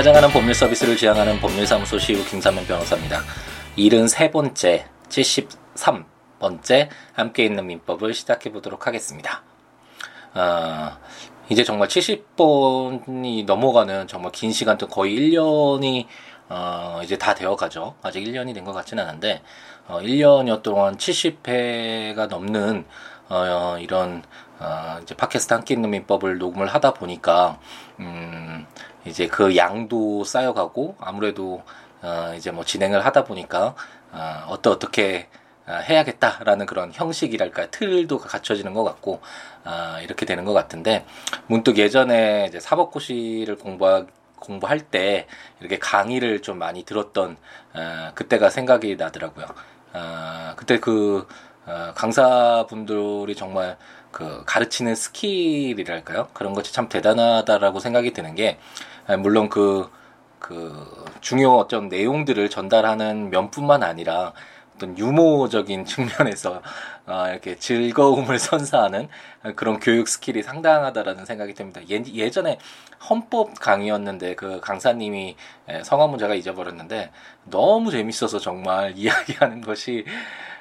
찾아가는 법률 서비스를 지향하는 법률사무소 시우 김사면 변호사입니다. 73번째, 73번째 함께 있는 민법을 시작해 보도록 하겠습니다. 어, 이제 정말 70번이 넘어가는 정말 긴 시간 동안 거의 1년이 어, 이제 다 되어 가죠. 아직 1년이 된 것 같지는 않은데, 어, 1년여 동안 70회가 넘는, 어, 이런, 어, 이제 팟캐스트 함께 있는 민법을 녹음을 하다 보니까, 음, 이제 그 양도 쌓여가고, 아무래도, 어, 이제 뭐 진행을 하다 보니까, 어, 어떠, 어떻게, 어, 해야겠다라는 그런 형식이랄까 틀도 갖춰지는 것 같고 아, 이렇게 되는 것 같은데 문득 예전에 이제 사법고시를 공부하 공부할 때 이렇게 강의를 좀 많이 들었던 어, 그때가 생각이 나더라고요. 어, 그때 그 어, 강사분들이 정말 그 가르치는 skill이랄까요? 그런 것이 참 대단하다라고 생각이 드는 게 아, 물론 그, 그 중요 어떤 내용들을 전달하는 면뿐만 아니라 어떤 유머적인 측면에서 어, 이렇게 즐거움을 선사하는 그런 교육 skill이 상당하다라는 생각이 듭니다. 예, 예전에 헌법 강의였는데 그 강사님이 성함은 제가 잊어버렸는데 너무 재밌어서 정말 이야기하는 것이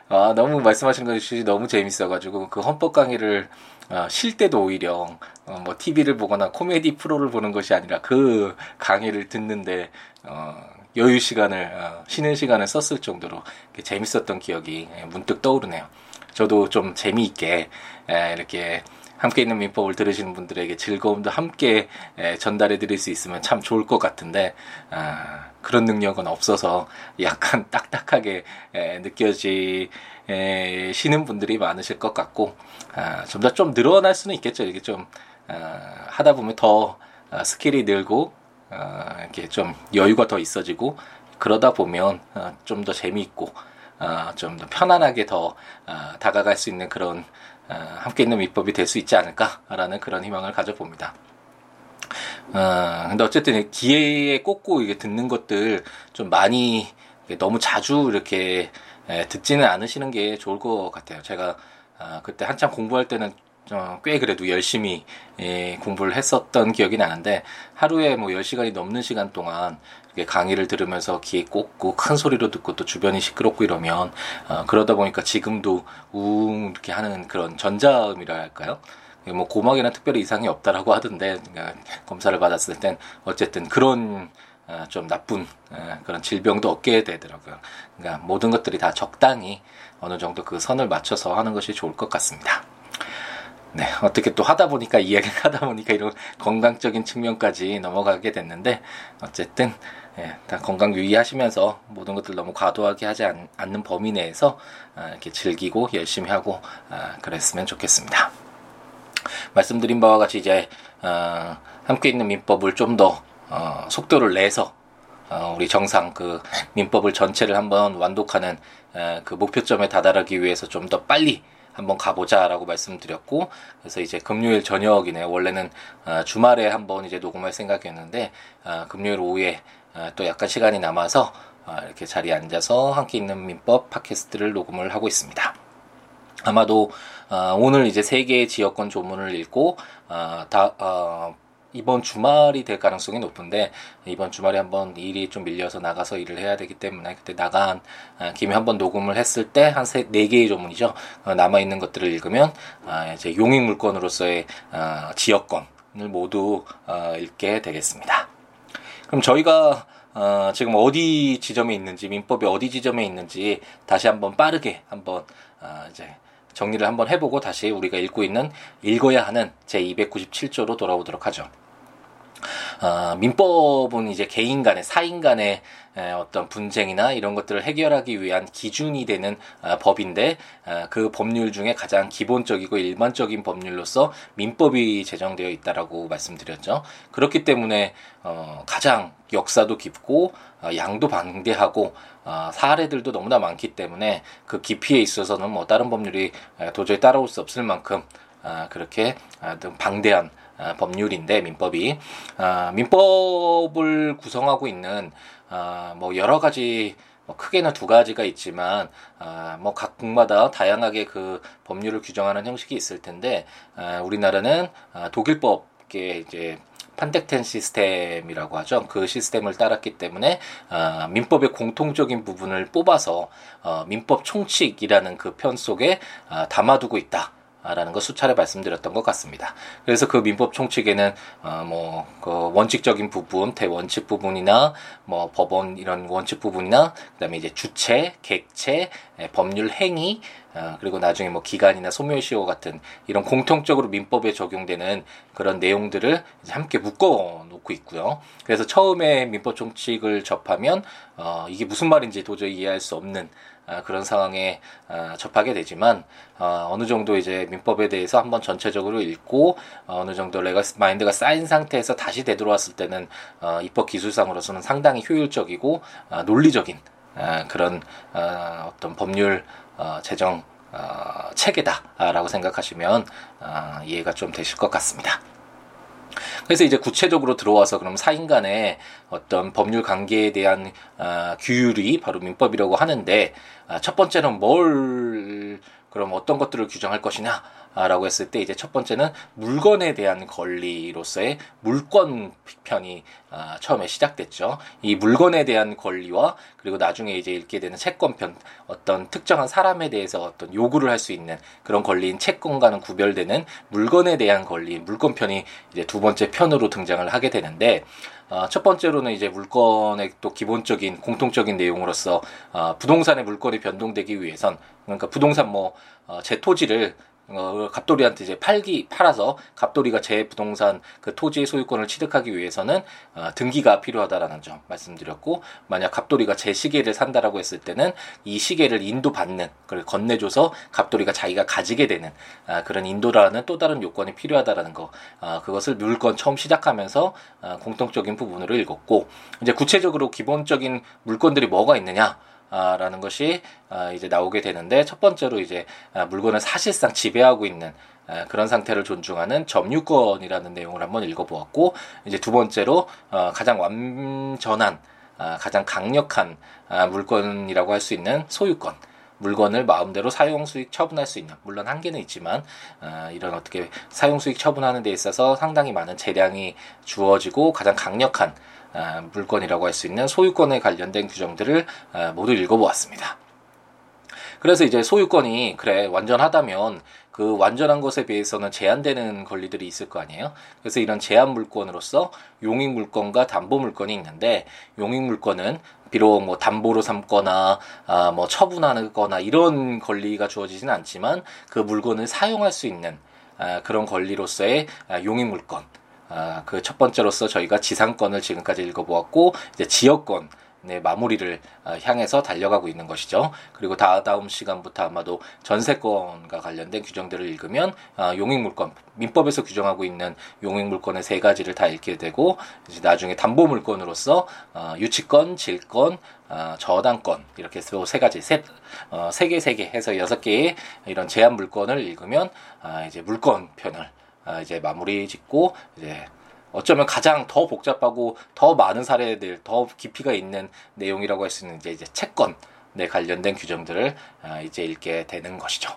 아, 너무 말씀하시는 것이 너무 재밌어가지고 그 헌법 강의를 어, 쉴 때도 오히려 어, 뭐 TV를 보거나 코미디 프로를 보는 것이 아니라 그 강의를 듣는데 어, 여유 시간을 어, 쉬는 시간을 썼을 정도로 재밌었던 기억이 예, 문득 떠오르네요. 저도 좀 재미있게 에, 이렇게 함께 있는 민법을 들으시는 분들에게 즐거움도 함께 에, 전달해 드릴 수 있으면 참 좋을 것 같은데 아, 그런 능력은 없어서 약간 딱딱하게 에, 느껴지시는 분들이 많으실 것 같고 아, 좀더좀 늘어날 수는 있겠죠. 이게 좀 아, 하다 보면 더 아, skill이 늘고 아, 이렇게 좀 여유가 더 있어지고 그러다 보면 아, 좀더 재미있고 아, 좀더 편안하게 더 아, 다가갈 수 있는 그런 아, 함께 있는 민법이 될 수 있지 않을까라는 그런 희망을 가져봅니다. 어, 근데 어쨌든 기회에 꽂고 이게 듣는 것들 좀 많이 너무 자주 이렇게 에, 듣지는 않으시는 게 좋을 것 같아요. 제가 아, 그때 한참 공부할 때는 어, 꽤 그래도 열심히 예, 공부를 했었던 기억이 나는데 하루에 뭐 10시간이 넘는 시간 동안 강의를 들으면서 귀에 꽂고 큰 소리로 듣고 또 주변이 시끄럽고 이러면 어, 그러다 보니까 지금도 우웅 이렇게 하는 그런 전자음이라 할까요? 뭐 고막에는 특별히 이상이 없다라고 하던데 그러니까 검사를 받았을 땐 어쨌든 그런 어, 좀 나쁜 어, 그런 질병도 얻게 되더라고요. 그러니까 모든 것들이 다 적당히 어느 정도 그 선을 맞춰서 하는 것이 좋을 것 같습니다. 네, 어떻게 또 하다 보니까 이야기를 하다 보니까 이런 건강적인 측면까지 넘어가게 됐는데 어쨌든 예, 다 건강 유의하시면서 모든 것들 너무 과도하게 하지 않, 는 범위 내에서 아, 이렇게 즐기고 열심히 하고 아, 그랬으면 좋겠습니다. 말씀드린 바와 같이 이제 어, 함께 있는 민법을 좀더 어, 속도를 내서 어, 우리 정상 그 민법을 전체를 한번 완독하는 에, 그 목표점에 다다르기 위해서 좀 더 빨리 한번 가보자라고 말씀드렸고 그래서 이제 금요일 저녁이네요. 원래는 어, 주말에 한번 이제 녹음할 생각이었는데 어, 금요일 오후에 어, 또 약간 시간이 남아서 어, 이렇게 자리에 앉아서 함께 있는 민법 팟캐스트를 녹음을 하고 있습니다. 아마도 어, 오늘 이제 세 개의 지역권 조문을 읽고 어, 다 어, 이번 주말이 될 가능성이 높은데 이번 주말에 한번 일이 좀 밀려서 나가서 일을 해야 되기 때문에 그때 나간 아, 김에 한번 녹음을 했을 때한네 개의 조문이죠 어, 남아 있는 것들을 읽으면 아, 이제 용익 물건으로서의 아, 지역권을 모두 어, 읽게 되겠습니다. 그럼 저희가 어, 지금 어디 지점에 있는지 민법이 어디 지점에 있는지 다시 한번 빠르게 한번 어, 이제 정리를 한번 해보고 다시 우리가 읽고 있는 읽어야 하는 제 297조로 돌아오도록 하죠. 어, 민법은 이제 개인 간의 사인 간의 에, 어떤 분쟁이나 이런 것들을 해결하기 위한 기준이 되는 어, 법인데 어, 그 법률 중에 가장 기본적이고 일반적인 법률로서 민법이 제정되어 있다라고 말씀드렸죠. 그렇기 때문에 어, 가장 역사도 깊고 어, 양도 방대하고 어, 사례들도 너무나 많기 때문에 그 깊이에 있어서는 뭐 다른 법률이 도저히 따라올 수 없을 만큼 아, 그렇게 아, 방대한 아, 법률인데 민법이 아, 민법을 구성하고 있는 아, 뭐 여러 가지 뭐 크게는 두 가지가 있지만 아, 뭐 각 국마다 다양하게 그 법률을 규정하는 형식이 있을 텐데 아, 우리나라는 아, 독일법계 이제 판택텐 시스템이라고 하죠. 그 시스템을 따랐기 때문에 어, 민법의 공통적인 부분을 뽑아서 어, 민법 총칙이라는 그 편 속에 어, 담아두고 있다. 라는 거 수차례 말씀드렸던 것 같습니다. 그래서 그 민법 총칙에는 어 뭐 그 원칙적인 부분, 대원칙 부분이나 뭐 법원 이런 원칙 부분이나 그다음에 이제 주체, 객체, 법률 행위 어, 그리고 나중에 뭐 기간이나 소멸시효 같은 이런 공통적으로 민법에 적용되는 그런 내용들을 함께 묶어 놓고 있고요. 그래서 처음에 민법 총칙을 접하면 어 이게 무슨 말인지 도저히 이해할 수 없는 아, 그런 상황에 아, 접하게 되지만 어, 어느 정도 이제 민법에 대해서 한번 전체적으로 읽고 어, 어느 정도 legal mind가 쌓인 상태에서 다시 되돌아왔을 때는 어, 입법 기술상으로서는 상당히 효율적이고 논리적인 그런 어떤 법률 제정 체계다라고 생각하시면 이해가 좀 되실 것 같습니다. 그래서 이제 구체적으로 들어와서 그럼 사인 간의 어떤 법률 관계에 대한 어, 규율이 바로 민법이라고 하는데 어, 첫 번째는 뭘 그럼 어떤 것들을 규정할 것이냐 라고 했을 때 이제 첫 번째는 물건에 대한 권리로서의 물권 편이 아, 처음에 시작됐죠. 이 물건에 대한 권리와 그리고 나중에 이제 읽게 되는 채권편 어떤 특정한 사람에 대해서 어떤 요구를 할 수 있는 그런 권리인 채권과는 구별되는 물건에 대한 권리 물권편이 이제 두 번째 편으로 등장을 하게 되는데 어, 첫 번째로는 이제 물건의 또 기본적인 공통적인 내용으로서 어, 부동산의 물건이 변동되기 위해선 그러니까 부동산 뭐제 어, 토지를 어, 갑돌이한테 이제 팔기 팔아서 갑돌이가 제 부동산 그 토지의 소유권을 취득하기 위해서는 어, 등기가 필요하다라는 점 말씀드렸고 만약 갑돌이가 제 시계를 산다라고 했을 때는 이 시계를 인도받는 그걸 건네줘서 갑돌이가 자기가 가지게 되는 아, 그런 인도라는 또 다른 요건이 필요하다라는 거 아, 그것을 물건 처음 시작하면서 아, 공통적인 부분으로 읽었고 이제 구체적으로 기본적인 물건들이 뭐가 있느냐 라는 것이 아, 이제 나오게 되는데 첫 번째로 이제 아, 물건을 사실상 지배하고 있는 아, 그런 상태를 존중하는 점유권이라는 내용을 한번 읽어보았고 이제 두 번째로 어, 가장 완전한 가장 강력한 물건이라고 할 수 있는 소유권. 물건을 마음대로 사용 수익 처분할 수 있는 물론 한계는 있지만 이런 어떻게 사용 수익 처분하는 데 있어서 상당히 많은 재량이 주어지고 가장 강력한 아, 물건이라고 할 수 있는 소유권에 관련된 규정들을 아, 모두 읽어보았습니다. 그래서 이제 소유권이 그래 완전하다면 그 완전한 것에 비해서는 제한되는 권리들이 있을 거 아니에요. 그래서 이런 제한 물건으로서 용익 물건과 담보 물건이 있는데 용익 물건은 비록 뭐 담보로 삼거나 아, 뭐 처분하거나 이런 권리가 주어지지는 않지만 그 물건을 사용할 수 있는 아, 그런 권리로서의 아, 용익 물건 아, 그 첫 번째로서 저희가 지상권을 지금까지 읽어보았고 이제 지역권 네, 마무리를 어, 향해서 달려가고 있는 것이죠. 그리고 다, 다음 시간부터 아마도 전세권과 관련된 규정들을 읽으면 어, 용익물권, 민법에서 규정하고 있는 용익물권의 세 가지를 다 읽게 되고 이제 나중에 담보물권으로서 어, 유치권, 질권, 어, 저당권 이렇게 세 가지 세, 어, 세 개, 세 개 해서 여섯 개의 이런 제한 물권을 읽으면 아, 이제 물권 편을 아, 이제 마무리 짓고 이제 어쩌면 가장 더 복잡하고 더 많은 사례들, 더 깊이가 있는 내용이라고 할 수 있는 이제, 채권에 관련된 규정들을 아, 이제 읽게 되는 것이죠.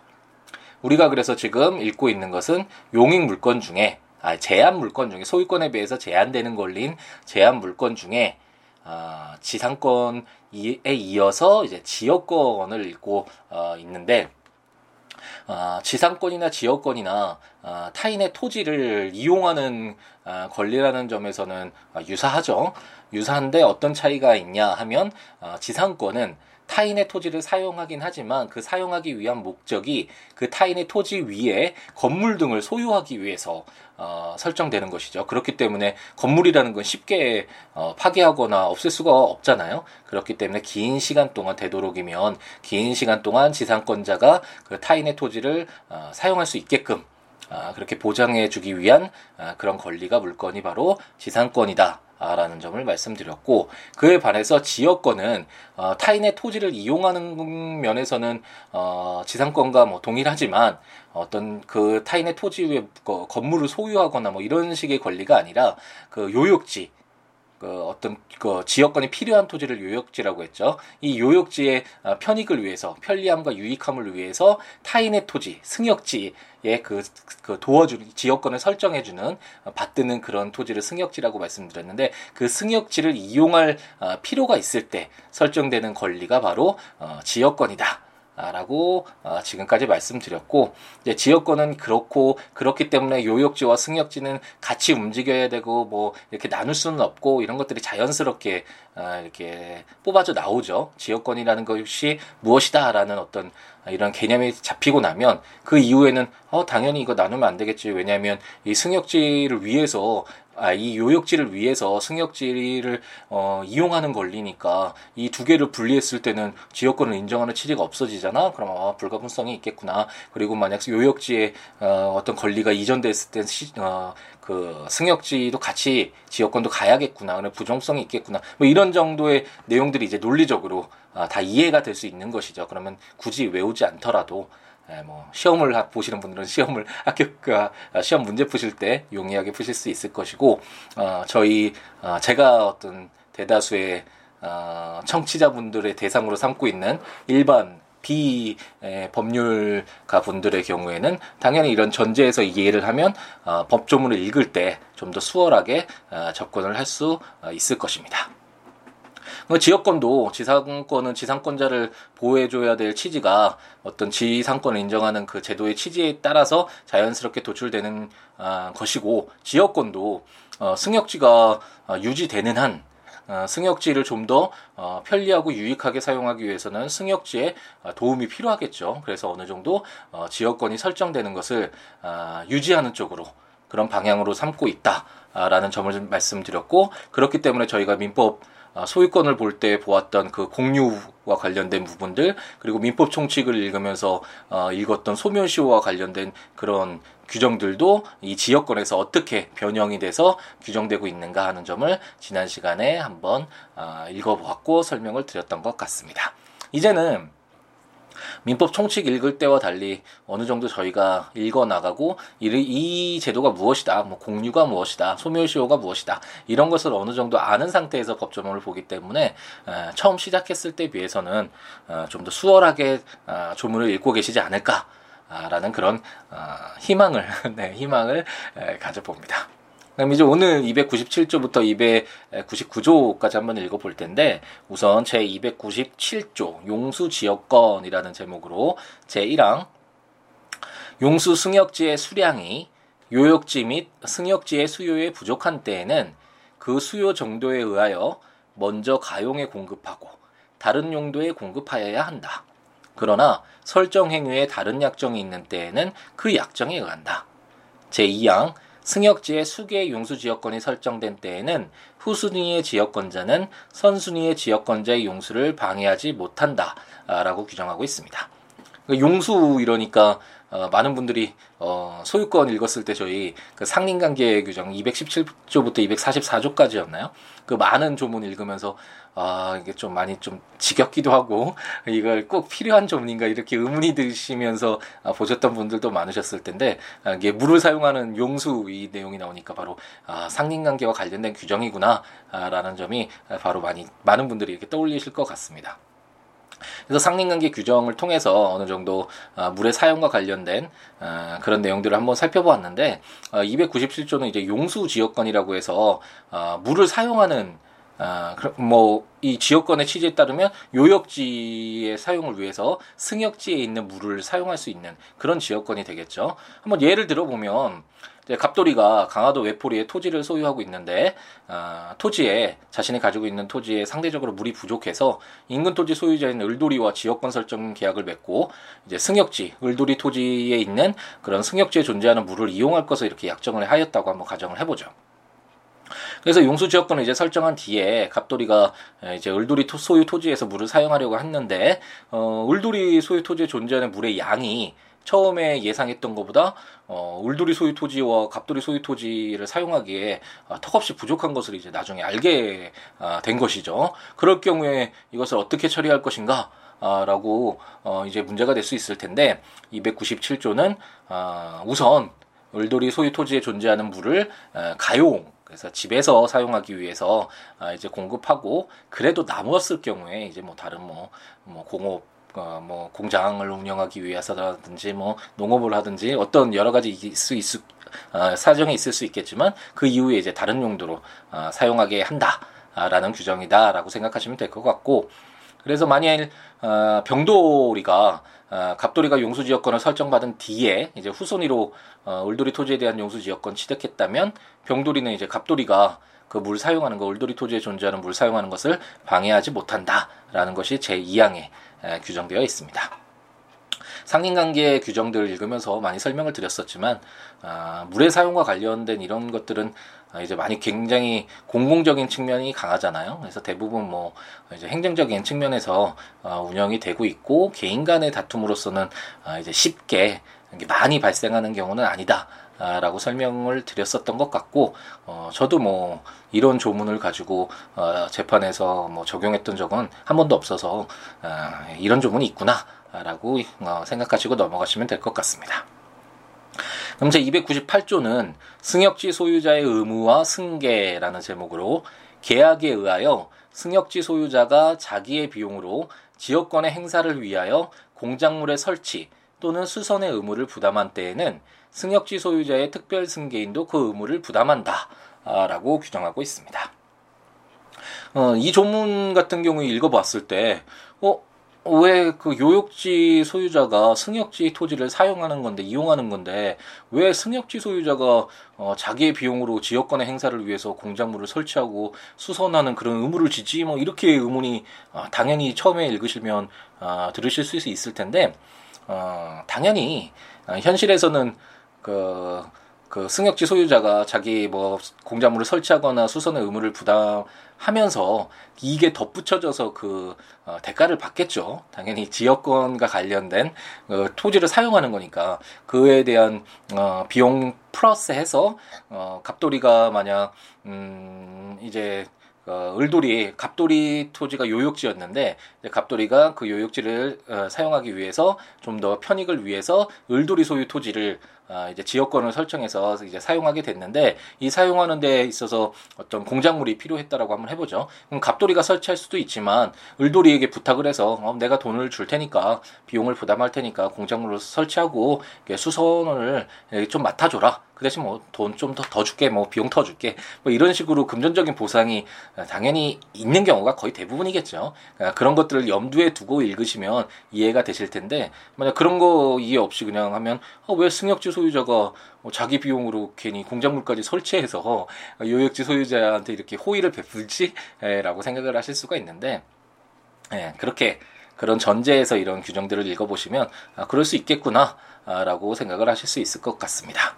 우리가 그래서 지금 읽고 있는 것은 용익 물건 중에 아, 제한 물건 중에 소유권에 비해서 제한되는 권리인 제한 물건 중에 아, 지상권에 이어서 이제 지역권을 읽고 어, 있는데 어, 지상권이나 지역권이나 어, 타인의 토지를 이용하는 어, 권리라는 점에서는 어, 유사하죠. 유사한데 어떤 차이가 있냐 하면 어, 지상권은 타인의 토지를 사용하긴 하지만 그 사용하기 위한 목적이 그 타인의 토지 위에 건물 등을 소유하기 위해서 어, 설정되는 것이죠. 그렇기 때문에 건물이라는 건 쉽게 어, 파괴하거나 없앨 수가 없잖아요. 그렇기 때문에 긴 시간 동안 되도록이면 긴 시간 동안 지상권자가 그 타인의 토지를 어, 사용할 수 있게끔 아, 그렇게 보장해 주기 위한 아, 그런 권리가 물건이 바로 지상권이다. 라는 점을 말씀드렸고 그에 반해서 지역권은 어, 타인의 토지를 이용하는 면에서는 어, 지상권과 뭐 동일하지만 어떤 그 타인의 토지 위에 건물을 소유하거나 뭐 이런 식의 권리가 아니라 그 요역지 그 어떤 그 지역권이 필요한 토지를 요역지라고 했죠. 이 요역지의 어, 편익을 위해서 편리함과 유익함을 위해서 타인의 토지 승역지에 그, 그 도와주는 지역권을 설정해주는 어, 받드는 그런 토지를 승역지라고 말씀드렸는데 그 승역지를 이용할 어, 필요가 있을 때 설정되는 권리가 바로 지역권이다. 라고 어, 지금까지 말씀드렸고 이제 지역권은 그렇고 그렇기 때문에 요역지와 승역지는 같이 움직여야 되고 뭐 이렇게 나눌 수는 없고 이런 것들이 자연스럽게 어, 이렇게 뽑아져 나오죠. 지역권이라는 것이 무엇이다라는 어떤 이런 개념이 잡히고 나면 그 이후에는 어 당연히 이거 나누면 안 되겠지 왜냐하면 이 승역지를 위해서 아, 이 요역지를 위해서 승역지를 어, 이용하는 권리니까 이 두 개를 분리했을 때는 지역권을 인정하는 취지가 없어지잖아. 그럼 아, 불가분성이 있겠구나. 그리고 만약 요역지에 어, 어떤 권리가 이전됐을 때 시, 어, 그 승역지도 같이 지역권도 가야겠구나. 그런 부정성이 있겠구나. 뭐 이런 정도의 내용들이 이제 논리적으로 아, 다 이해가 될 수 있는 것이죠. 그러면 굳이 외우지 않더라도 예, 뭐 시험을 보시는 분들은 시험을 합격과 아, 시험 문제 푸실 때 용이하게 푸실 수 있을 것이고 어, 저희 어, 제가 어떤 대다수의 어, 청취자분들의 대상으로 삼고 있는 일반 비 법률가 분들의 경우에는 당연히 이런 전제에서 이해를 하면 어, 법조문을 읽을 때 좀 더 수월하게 어, 접근을 할 수 있을 것입니다. 그 지역권도 지상권은 지상권자를 보호해줘야 될 취지가 어떤 지상권을 인정하는 그 제도의 취지에 따라서 자연스럽게 도출되는 아, 것이고 지역권도 어, 승역지가 어, 유지되는 한 어, 승역지를 좀 더 어, 편리하고 유익하게 사용하기 위해서는 승역지에 어, 도움이 필요하겠죠. 그래서 어느 정도 어, 지역권이 설정되는 것을 어, 유지하는 쪽으로 그런 방향으로 삼고 있다라는 점을 좀 말씀드렸고 그렇기 때문에 저희가 민법 아, 소유권을 볼 때 보았던 그 공유와 관련된 부분들 그리고 민법 총칙을 읽으면서 어, 읽었던 소멸시효와 관련된 그런 규정들도 이 지역권에서 어떻게 변형이 돼서 규정되고 있는가 하는 점을 지난 시간에 한번 어, 읽어보았고 설명을 드렸던 것 같습니다. 이제는 민법 총칙 읽을 때와 달리 어느 정도 저희가 읽어 나가고 이, 이 제도가 무엇이다, 뭐 공유가 무엇이다, 소멸시효가 무엇이다 이런 것을 어느 정도 아는 상태에서 법조문을 보기 때문에 에, 처음 시작했을 때 비해서는 어, 좀더 수월하게 어, 조문을 읽고 계시지 않을까라는 그런 어, 희망을 네, 희망을 에, 가져봅니다. 그럼 이제 오늘 297조부터 299조까지 한번 읽어볼 텐데 우선 제 297조 용수 지역권이라는 제목으로 제 1항 용수 승역지의 수량이 요역지 및 승역지의 수요에 부족한 때에는 그 수요 정도에 의하여 먼저 가용에 공급하고 다른 용도에 공급하여야 한다. 그러나 설정 행위에 다른 약정이 있는 때에는 그 약정에 의한다. 제2항 승역지의 수개 용수 지역권이 설정된 때에는 후순위의 지역권자는 선순위의 지역권자의 용수를 방해하지 못한다라고 규정하고 있습니다. 그 용수 이러니까 어, 많은 분들이 어, 소유권 읽었을 때 저희 그 상린관계 규정 217조부터 244조까지였나요? 그 많은 조문 읽으면서 아 이게 좀 많이 좀 지겹기도 하고 이걸 꼭 필요한 조문인가 이렇게 의문이 드시면서 아, 보셨던 분들도 많으셨을 텐데 아, 이게 물을 사용하는 용수 이 내용이 나오니까 바로 아, 상린관계와 관련된 규정이구나라는 점이 바로 많이 많은 분들이 이렇게 떠올리실 것 같습니다. 그래서 상린관계 규정을 통해서 어느 정도 어, 물의 사용과 관련된 어, 그런 내용들을 한번 살펴보았는데 어, 297조는 이제 용수 지역권이라고 해서 어, 물을 사용하는 아, 뭐, 이 지역권의 취지에 따르면 요역지의 사용을 위해서 승역지에 있는 물을 사용할 수 있는 그런 지역권이 되겠죠. 한번 예를 들어보면, 갑돌이가 강화도 외포리에 토지를 소유하고 있는데 어, 토지에 자신이 가지고 있는 토지에 상대적으로 물이 부족해서 인근 토지 소유자인 을돌이와 지역권 설정 계약을 맺고 이제 승역지 을돌이 토지에 있는 그런 승역지에 존재하는 물을 이용할 것을 이렇게 약정을 하였다고 한번 가정을 해보죠. 그래서 용수 지역권을 이제 설정한 뒤에 갑돌이가 이제 을돌이 소유 토지에서 물을 사용하려고 했는데 어, 을돌이 소유 토지에 존재하는 물의 양이 처음에 예상했던 것보다 어, 울돌이 소유 토지와 갑돌이 소유 토지를 사용하기에 어, 턱없이 부족한 것을 이제 나중에 알게 어, 된 것이죠. 그럴 경우에 이것을 어떻게 처리할 것인가? 아, 라고 어, 이제 문제가 될 수 있을 텐데 297조는 어, 우선 울돌이 소유 토지에 존재하는 물을 어, 가용 그래서 집에서 사용하기 위해서 아, 이제 공급하고 그래도 남았을 경우에 이제 뭐 다른 뭐, 뭐 공업 어, 뭐 공장을 운영하기 위해서라든지 뭐 농업을 하든지 어떤 여러 가지 있을 수 어, 사정이 있을 수 있겠지만 그 이후에 이제 다른 용도로 어, 사용하게 한다라는 규정이다라고 생각하시면 될 것 같고 그래서 만일 어, 병돌이가 어, 갑돌이가 용수지역권을 설정받은 뒤에 이제 후손위로 어, 울돌이 토지에 대한 용수지역권 취득했다면 병돌이는 이제 갑돌이가 그 물 사용하는 거 울돌이 토지에 존재하는 물 사용하는 것을 방해하지 못한다라는 것이 제 2항에 규정되어 있습니다. 상인관계 규정들을 읽으면서 많이 설명을 드렸었지만 아, 물의 사용과 관련된 이런 것들은 이제 많이 굉장히 공공적인 측면이 강하잖아요. 그래서 대부분 뭐 이제 행정적인 측면에서 어, 운영이 되고 있고 개인 간의 다툼으로서는 아, 이제 쉽게 많이 발생하는 경우는 아니다. 라고 설명을 드렸었던 것 같고 어, 저도 뭐 이런 조문을 가지고 어, 재판에서 뭐 적용했던 적은 한 번도 없어서 어, 이런 조문이 있구나라고 어, 생각하시고 넘어가시면 될 것 같습니다. 그럼 제 298조는 승역지 소유자의 의무와 승계라는 제목으로 계약에 의하여 승역지 소유자가 자기의 비용으로 지역권의 행사를 위하여 공작물의 설치 또는 수선의 의무를 부담한 때에는 승역지 소유자의 특별 승계인도 그 의무를 부담한다. 라고 규정하고 있습니다. 어, 이 조문 같은 경우 읽어봤을 때, 어, 왜 그 요역지 소유자가 승역지 토지를 사용하는 건데 이용하는 건데 왜 승역지 소유자가 어 자기의 비용으로 지역권의 행사를 위해서 공작물을 설치하고 수선하는 그런 의무를 지지 뭐 이렇게 의문이 어 당연히 처음에 읽으시면 어 들으실 수 있을 텐데 어 당연히 어 현실에서는 그 그 승역지 소유자가 자기 뭐 공작물을 설치하거나 수선의 의무를 부담하면서 이게 덧붙여져서 그 어, 대가를 받겠죠. 당연히 지역권과 관련된 어, 토지를 사용하는 거니까 그에 대한 어, 비용 플러스 해서 어, 갑돌이가 만약 음 이제 어, 을돌이 갑돌이 토지가 요역지였는데 갑돌이가 그 요역지를 어, 사용하기 위해서 좀 더 편익을 위해서 을돌이 소유 토지를 아, 이제 지역권을 설정해서 이제 사용하게 됐는데 이 사용하는 데 있어서 어떤 공작물이 필요했다라고 한번 해보죠. 그럼 갑돌이가 설치할 수도 있지만 을돌이에게 부탁을 해서 어, 내가 돈을 줄 테니까 비용을 부담할 테니까 공작물을 설치하고 수선을 좀 맡아줘라. 그 대신 뭐 돈 좀 더 더 줄게 뭐 비용 더 줄게 뭐 이런 식으로 금전적인 보상이 당연히 있는 경우가 거의 대부분이겠죠. 그러니까 그런 것들을 염두에 두고 읽으시면 이해가 되실 텐데 만약 그런 거 이해 없이 그냥 하면 어, 왜 승역지 소유자가 뭐 자기 비용으로 괜히 공작물까지 설치해서 요역지 소유자한테 이렇게 호의를 베풀지라고 생각을 하실 수가 있는데 예, 그렇게 그런 전제에서 이런 규정들을 읽어보시면 아, 그럴 수 있겠구나라고 생각을 하실 수 있을 것 같습니다.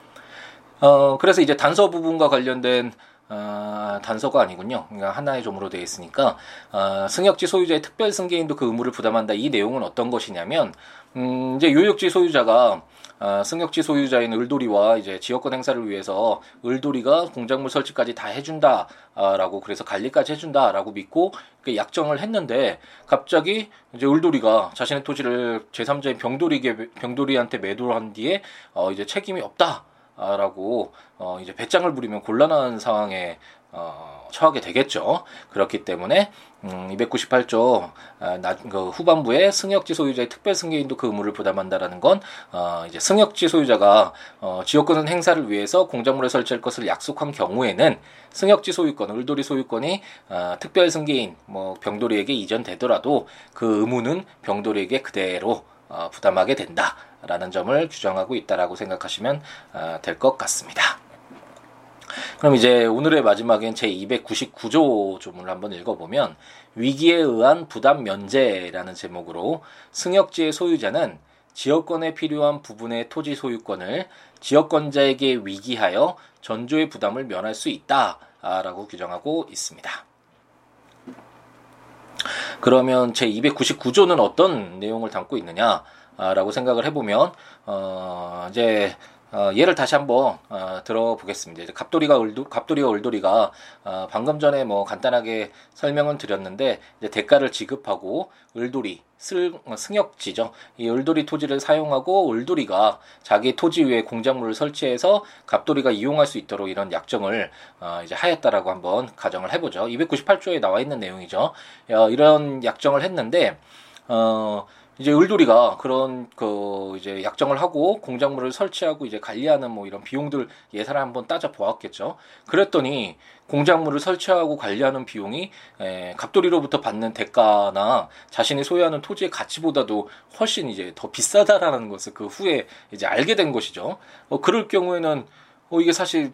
어, 그래서 이제 단서 부분과 관련된 어, 단서가 아니군요. 그러니까 하나의 점으로 되어 있으니까 어, 승역지 소유자의 특별 승계인도 그 의무를 부담한다. 이 내용은 어떤 것이냐면 음, 이제 요역지 소유자가 어, 승역지 소유자인 을돌이와 이제 지역권 행사를 위해서 을돌이가 공작물 설치까지 다 해준다라고 그래서 관리까지 해준다라고 믿고 약정을 했는데 갑자기 이제 을돌이가 자신의 토지를 제3자인 병돌이에게 병돌이한테 매도를 한 뒤에 어, 이제 책임이 없다. 라고 어 이제 배짱을 부리면 곤란한 상황에 어 처하게 되겠죠. 그렇기 때문에 음 298조 아, 나, 그 후반부에 승역지 소유자의 특별 승계인도 그 의무를 부담한다라는 건 어, 이제 승역지 소유자가 어, 지역권 행사를 위해서 공작물을 설치할 것을 약속한 경우에는 승역지 소유권, 을돌이 소유권이 어, 특별 승계인 뭐 병돌이에게 이전되더라도 그 의무는 병돌이에게 그대로 어, 부담하게 된다라는 점을 규정하고 있다라고 생각하시면 어, 될것 같습니다. 그럼 이제 오늘의 마지막엔 제 299조 조문을 한번 읽어보면 위기에 의한 부담 면제라는 제목으로 승역지의 소유자는 지역권에 필요한 부분의 토지 소유권을 지역권자에게 위기하여 전조의 부담을 면할 수 있다라고 규정하고 있습니다. 그러면 제 299조는 어떤 내용을 담고 있느냐라고 생각을 해보면 어 이제 어, 예를 다시 한번 어, 들어보겠습니다. 갑돌이가 울도, 갑돌이와 울돌이가 어, 방금 전에 뭐 간단하게 설명은 드렸는데 이제 대가를 지급하고 울돌이 슬, 어, 승역지죠. 이 울돌이 토지를 사용하고 울돌이가 자기 토지 위에 공작물을 설치해서 갑돌이가 이용할 수 있도록 이런 약정을 어, 이제 하였다라고 한번 가정을 해보죠. 298조에 나와 있는 내용이죠. 어, 이런 약정을 했는데 어. 이제 을돌이가 그런 그 이제 약정을 하고 공작물을 설치하고 이제 관리하는 뭐 이런 비용들 예산을 한번 따져 보았겠죠. 그랬더니 공작물을 설치하고 관리하는 비용이 에, 갑돌이로부터 받는 대가나 자신이 소유하는 토지의 가치보다도 훨씬 이제 더 비싸다라는 것을 그 후에 이제 알게 된 것이죠. 어, 그럴 경우에는 어, 이게 사실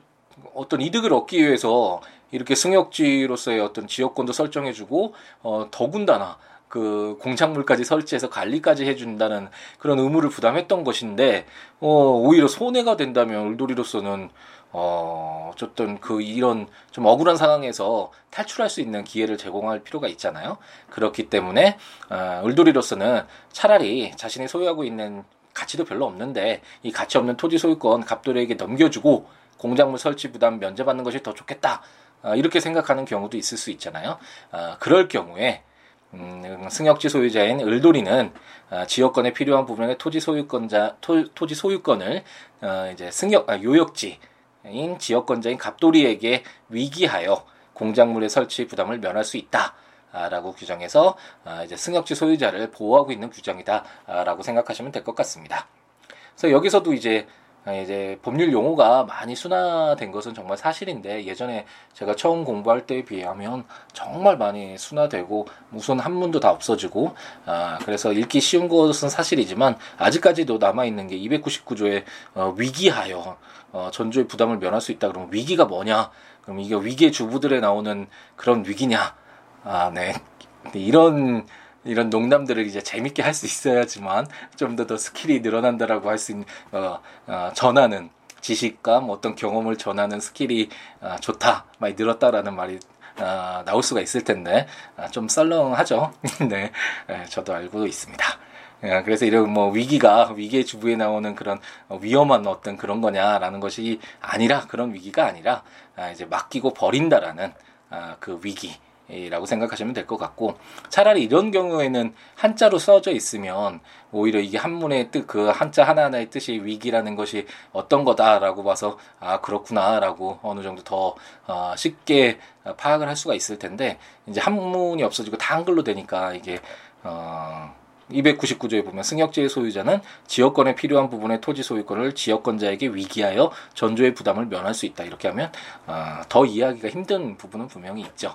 어떤 이득을 얻기 위해서 이렇게 승역지로서의 어떤 지역권도 설정해주고 어, 더군다나 그 공작물까지 설치해서 관리까지 해준다는 그런 의무를 부담했던 것인데 어 오히려 손해가 된다면 울돌이로서는 어 어쨌든 그 이런 좀 억울한 상황에서 탈출할 수 있는 기회를 제공할 필요가 있잖아요. 그렇기 때문에 어, 울돌이로서는 차라리 자신이 소유하고 있는 가치도 별로 없는데 이 가치 없는 토지 소유권 갑돌이에게 넘겨주고 공작물 설치 부담 면제받는 것이 더 좋겠다. 어, 이렇게 생각하는 경우도 있을 수 있잖아요. 어, 그럴 경우에 음, 승역지 소유자인 을돌이는 어, 지역권에 필요한 부분의 토지 소유권자 토, 지 소유권을 어, 이제 승역 아, 요역지인 지역권자인 갑돌이에게 위기하여 공작물의 설치 부담을 면할 수 있다. 라고 규정해서 어, 이제 승역지 소유자를 보호하고 있는 규정이다라고 생각하시면 될 것 같습니다. 그래서 여기서도 이제 아, 이제 법률 용어가 많이 순화된 것은 정말 사실인데 예전에 제가 처음 공부할 때에 비하면 정말 많이 순화되고 무슨 한문도 다 없어지고 아 그래서 읽기 쉬운 것은 사실이지만 아직까지도 남아 있는 게 299조의 어, 위기하여 어, 전조의 부담을 면할 수 있다 그러면 위기가 뭐냐? 그럼 이게 위기의 주부들에 나오는 그런 위기냐? 아 네. 이런 이런 농담들을 이제 재밌게 할 수 있어야지만 좀 더 더 skill이 늘어난다라고 할 수 있는 어, 어, 전하는 지식과 뭐 어떤 경험을 전하는 skill이 어, 좋다 많이 늘었다라는 말이 어, 나올 수가 있을 텐데 어, 좀 썰렁하죠. 네, 네, 저도 알고 있습니다. 예, 그래서 이런 뭐 위기가 위기의 주부에 나오는 그런 위험한 어떤 그런 거냐라는 것이 아니라 그런 위기가 아니라 아, 이제 맡기고 버린다라는 아, 그 위기 라고 생각하시면 될 것 같고 차라리 이런 경우에는 한자로 써져 있으면 오히려 이게 한문의 뜻 그 한자 하나하나의 뜻이 위기라는 것이 어떤 거다라고 봐서 아 그렇구나라고 어느 정도 더 어, 쉽게 파악을 할 수가 있을 텐데 이제 한문이 없어지고 다 한글로 되니까 이게 어 299조에 보면 승역지의 소유자는 지역권에 필요한 부분의 토지 소유권을 지역권자에게 위기하여 전조의 부담을 면할 수 있다. 이렇게 하면 어, 더 이해하기가 힘든 부분은 분명히 있죠.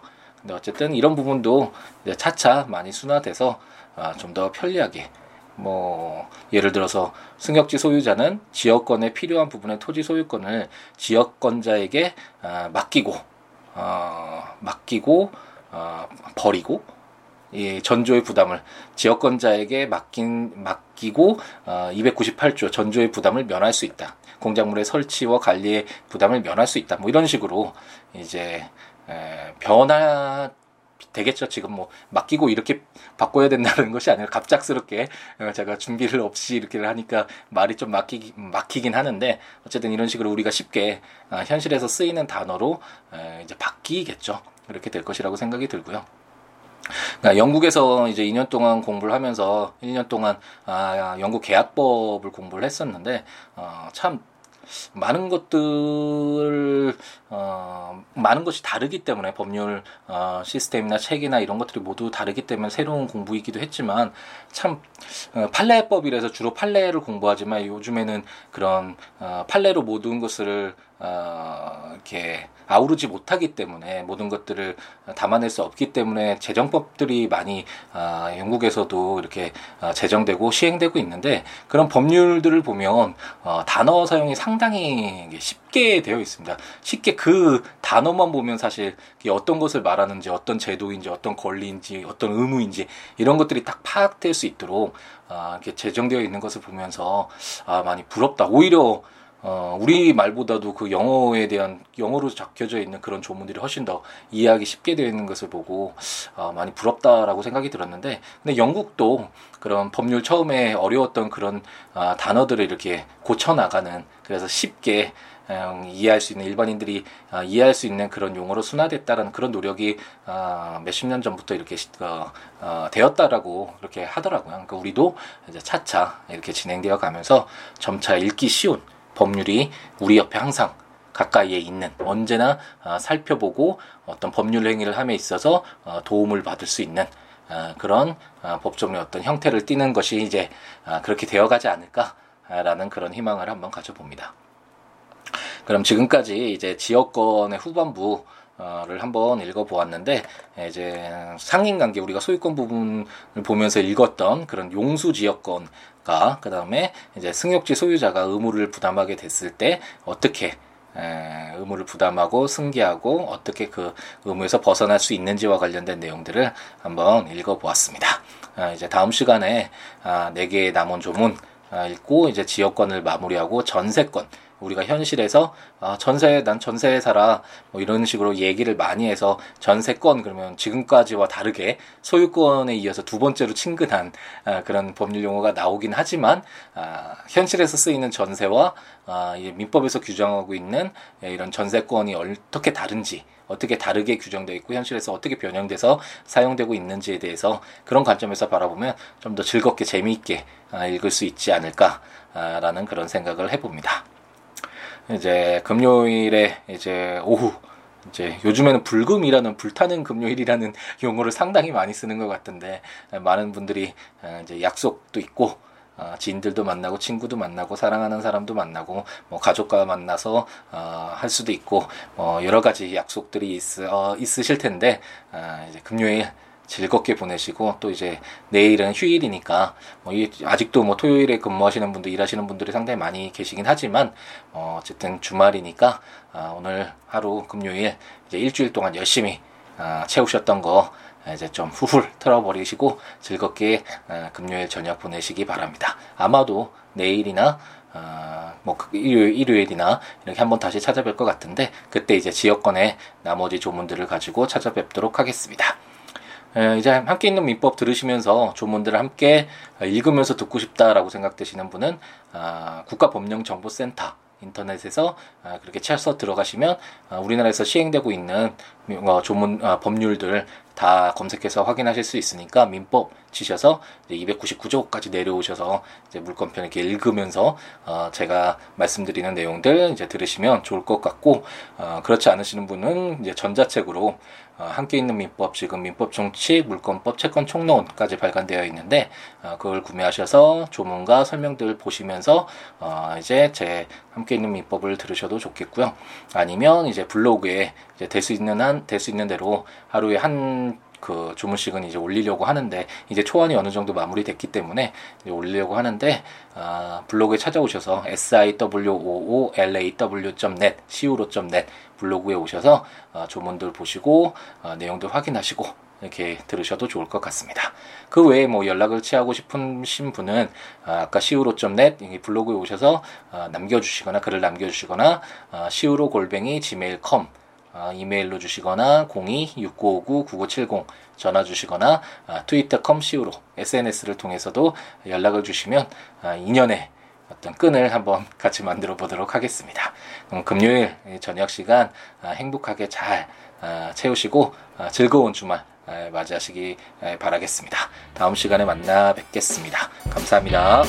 어쨌든 이런 부분도 차차 많이 순화돼서 아, 좀 더 편리하게 뭐 예를 들어서 승역지 소유자는 지역권에 필요한 부분의 토지 소유권을 지역권자에게 아, 맡기고 어, 맡기고 어, 버리고 이 전조의 부담을 지역권자에게 맡긴 맡기고 어, 298조 전조의 부담을 면할 수 있다. 공작물의 설치와 관리의 부담을 면할 수 있다. 뭐 이런 식으로 이제 에, 변화 되겠죠. 지금 뭐 맡기고 이렇게 바꿔야 된다는 것이 아니라 갑작스럽게 어, 제가 준비를 없이 이렇게 하니까 말이 좀 막히기, 막히긴 하는데 어쨌든 이런 식으로 우리가 쉽게 어, 현실에서 쓰이는 단어로 이제 바뀌겠죠. 그렇게 될 것이라고 생각이 들고요. 그러니까 영국에서 이제 2년 동안 공부를 하면서 1년 동안 아, 영국 계약법을 공부를 했었는데 어, 참 많은 것들 어, 많은 것이 다르기 때문에 법률 어, 시스템이나 책이나 이런 것들이 모두 다르기 때문에 새로운 공부이기도 했지만 참 어, 판례법이라서 주로 판례를 공부하지만 요즘에는 그런 어, 판례로 모든 것을 어, 이렇게 아우르지 못하기 때문에 모든 것들을 담아낼 수 없기 때문에 제정법들이 많이 어, 영국에서도 이렇게 어, 제정되고 시행되고 있는데 그런 법률들을 보면 어, 단어 사용이 상당히 쉽게 되어 있습니다. 쉽게 그 단어만 보면 사실 어떤 것을 말하는지 어떤 제도인지 어떤 권리인지 어떤 의무인지 이런 것들이 딱 파악될 수 있도록 어, 이렇게 제정되어 있는 것을 보면서 아, 많이 부럽다. 오히려 어, 우리 말보다도 그 영어에 대한 영어로 적혀져 있는 그런 조문들이 훨씬 더 이해하기 쉽게 되어 있는 것을 보고 어, 많이 부럽다라고 생각이 들었는데 근데 영국도 그런 법률 처음에 어려웠던 그런 어, 단어들을 이렇게 고쳐 나가는 그래서 쉽게 음, 이해할 수 있는 일반인들이 어, 이해할 수 있는 그런 용어로 순화됐다는 그런 노력이 어, 몇십 년 전부터 이렇게 어, 어, 되었다라고 이렇게 하더라고요. 그러니까 우리도 이제 차차 이렇게 진행되어 가면서 점차 읽기 쉬운 법률이 우리 옆에 항상 가까이에 있는 언제나 어, 살펴보고 어떤 법률 행위를 함에 있어서 어, 도움을 받을 수 있는 어, 그런 어, 법적의 어떤 형태를 띠는 것이 이제 어, 그렇게 되어가지 않을까라는 그런 희망을 한번 가져봅니다. 그럼 지금까지 이제 지역권의 후반부 를 한번 읽어보았는데 이제 상인관계 우리가 소유권 부분을 보면서 읽었던 그런 용수 지역권과 그 다음에 이제 승역지 소유자가 의무를 부담하게 됐을 때 어떻게 의무를 부담하고 승계하고 어떻게 그 의무에서 벗어날 수 있는지와 관련된 내용들을 한번 읽어보았습니다. 아, 이제 다음 시간에 아, 네 개의 남은 조문 아, 읽고 이제 지역권을 마무리하고 전세권 우리가 현실에서 아, 전세 난 전세에 살아 뭐 이런 식으로 얘기를 많이 해서 전세권 그러면 지금까지와 다르게 소유권에 이어서 두 번째로 친근한 아, 그런 법률 용어가 나오긴 하지만 아, 현실에서 쓰이는 전세와 아, 이 민법에서 규정하고 있는 예, 이런 전세권이 어떻게 다른지 어떻게 다르게 규정되어 있고 현실에서 어떻게 변형돼서 사용되고 있는지에 대해서 그런 관점에서 바라보면 좀 더 즐겁게 재미있게 아, 읽을 수 있지 않을까라는 그런 생각을 해봅니다. 이제 금요일에 이제 오후 이제 요즘에는 불금이라는 불타는 금요일이라는 용어를 상당히 많이 쓰는 것 같은데 많은 분들이 어, 이제 약속도 있고 어, 지인들도 만나고 친구도 만나고 사랑하는 사람도 만나고 뭐 가족과 만나서 어, 할 수도 있고 뭐 여러 가지 약속들이 있, 어, 있으실 텐데 어, 이제 금요일 즐겁게 보내시고 또 이제 내일은 휴일이니까 뭐 아직도 뭐 토요일에 근무하시는 분들 일하시는 분들이 상당히 많이 계시긴 하지만 어 어쨌든 주말이니까 어 오늘 하루 금요일 이제 일주일 동안 열심히 어 채우셨던 거 이제 좀 후훌 털어버리시고 즐겁게 어 금요일 저녁 보내시기 바랍니다. 아마도 내일이나 어, 뭐그 일요일, 일요일이나 이렇게 한번 다시 찾아뵐 것 같은데 그때 이제 지역권의 나머지 조문들을 가지고 찾아뵙도록 하겠습니다. 이제 함께 있는 민법 들으시면서 조문들을 함께 읽으면서 듣고 싶다라고 생각되시는 분은 아, 국가법령정보센터 인터넷에서 아, 그렇게 쳐서 들어가시면 아, 우리나라에서 시행되고 있는 어, 조문 법률들 다 검색해서 확인하실 수 있으니까 민법 치셔서 299조까지 내려오셔서 이제 물권편 이렇게 읽으면서 어 제가 말씀드리는 내용들 이제 들으시면 좋을 것 같고 어 그렇지 않으시는 분은 이제 전자책으로 어, 함께 있는 민법 지금 민법 정칙 물권법 채권 총론까지 발간되어 있는데 어, 그걸 구매하셔서 조문과 설명들 보시면서 어, 이제 제 함께 있는 민법을 들으셔도 좋겠고요. 아니면 이제 블로그에 될 수 있는 한 될 수 있는 대로 하루에 한 그 조문식은 이제 올리려고 하는데 이제 초안이 어느 정도 마무리됐기 때문에 올리려고 하는데 아, 블로그에 찾아오셔서 siwoolaw.net siwo.net 블로그에 오셔서 어, 조문들 보시고 어, 내용들 확인하시고 이렇게 들으셔도 좋을 것 같습니다. 그 외에 뭐 연락을 취하고 싶으신 분은 아, 아까 siwo.net 블로그에 오셔서 어, 남겨주시거나 글을 남겨주시거나 siwo 골뱅이 gmail.com 이메일로 주시거나 02-6959-9970 전화 주시거나 트위터.com siwo SNS를 통해서도 연락을 주시면 인연에 어떤 끈을 한번 같이 만들어 보도록 하겠습니다. 그럼 금요일 저녁 시간 아, 행복하게 잘 아, 채우시고 아, 즐거운 주말 맞이하시기 바라겠습니다. 다음 시간에 만나 뵙겠습니다. 감사합니다.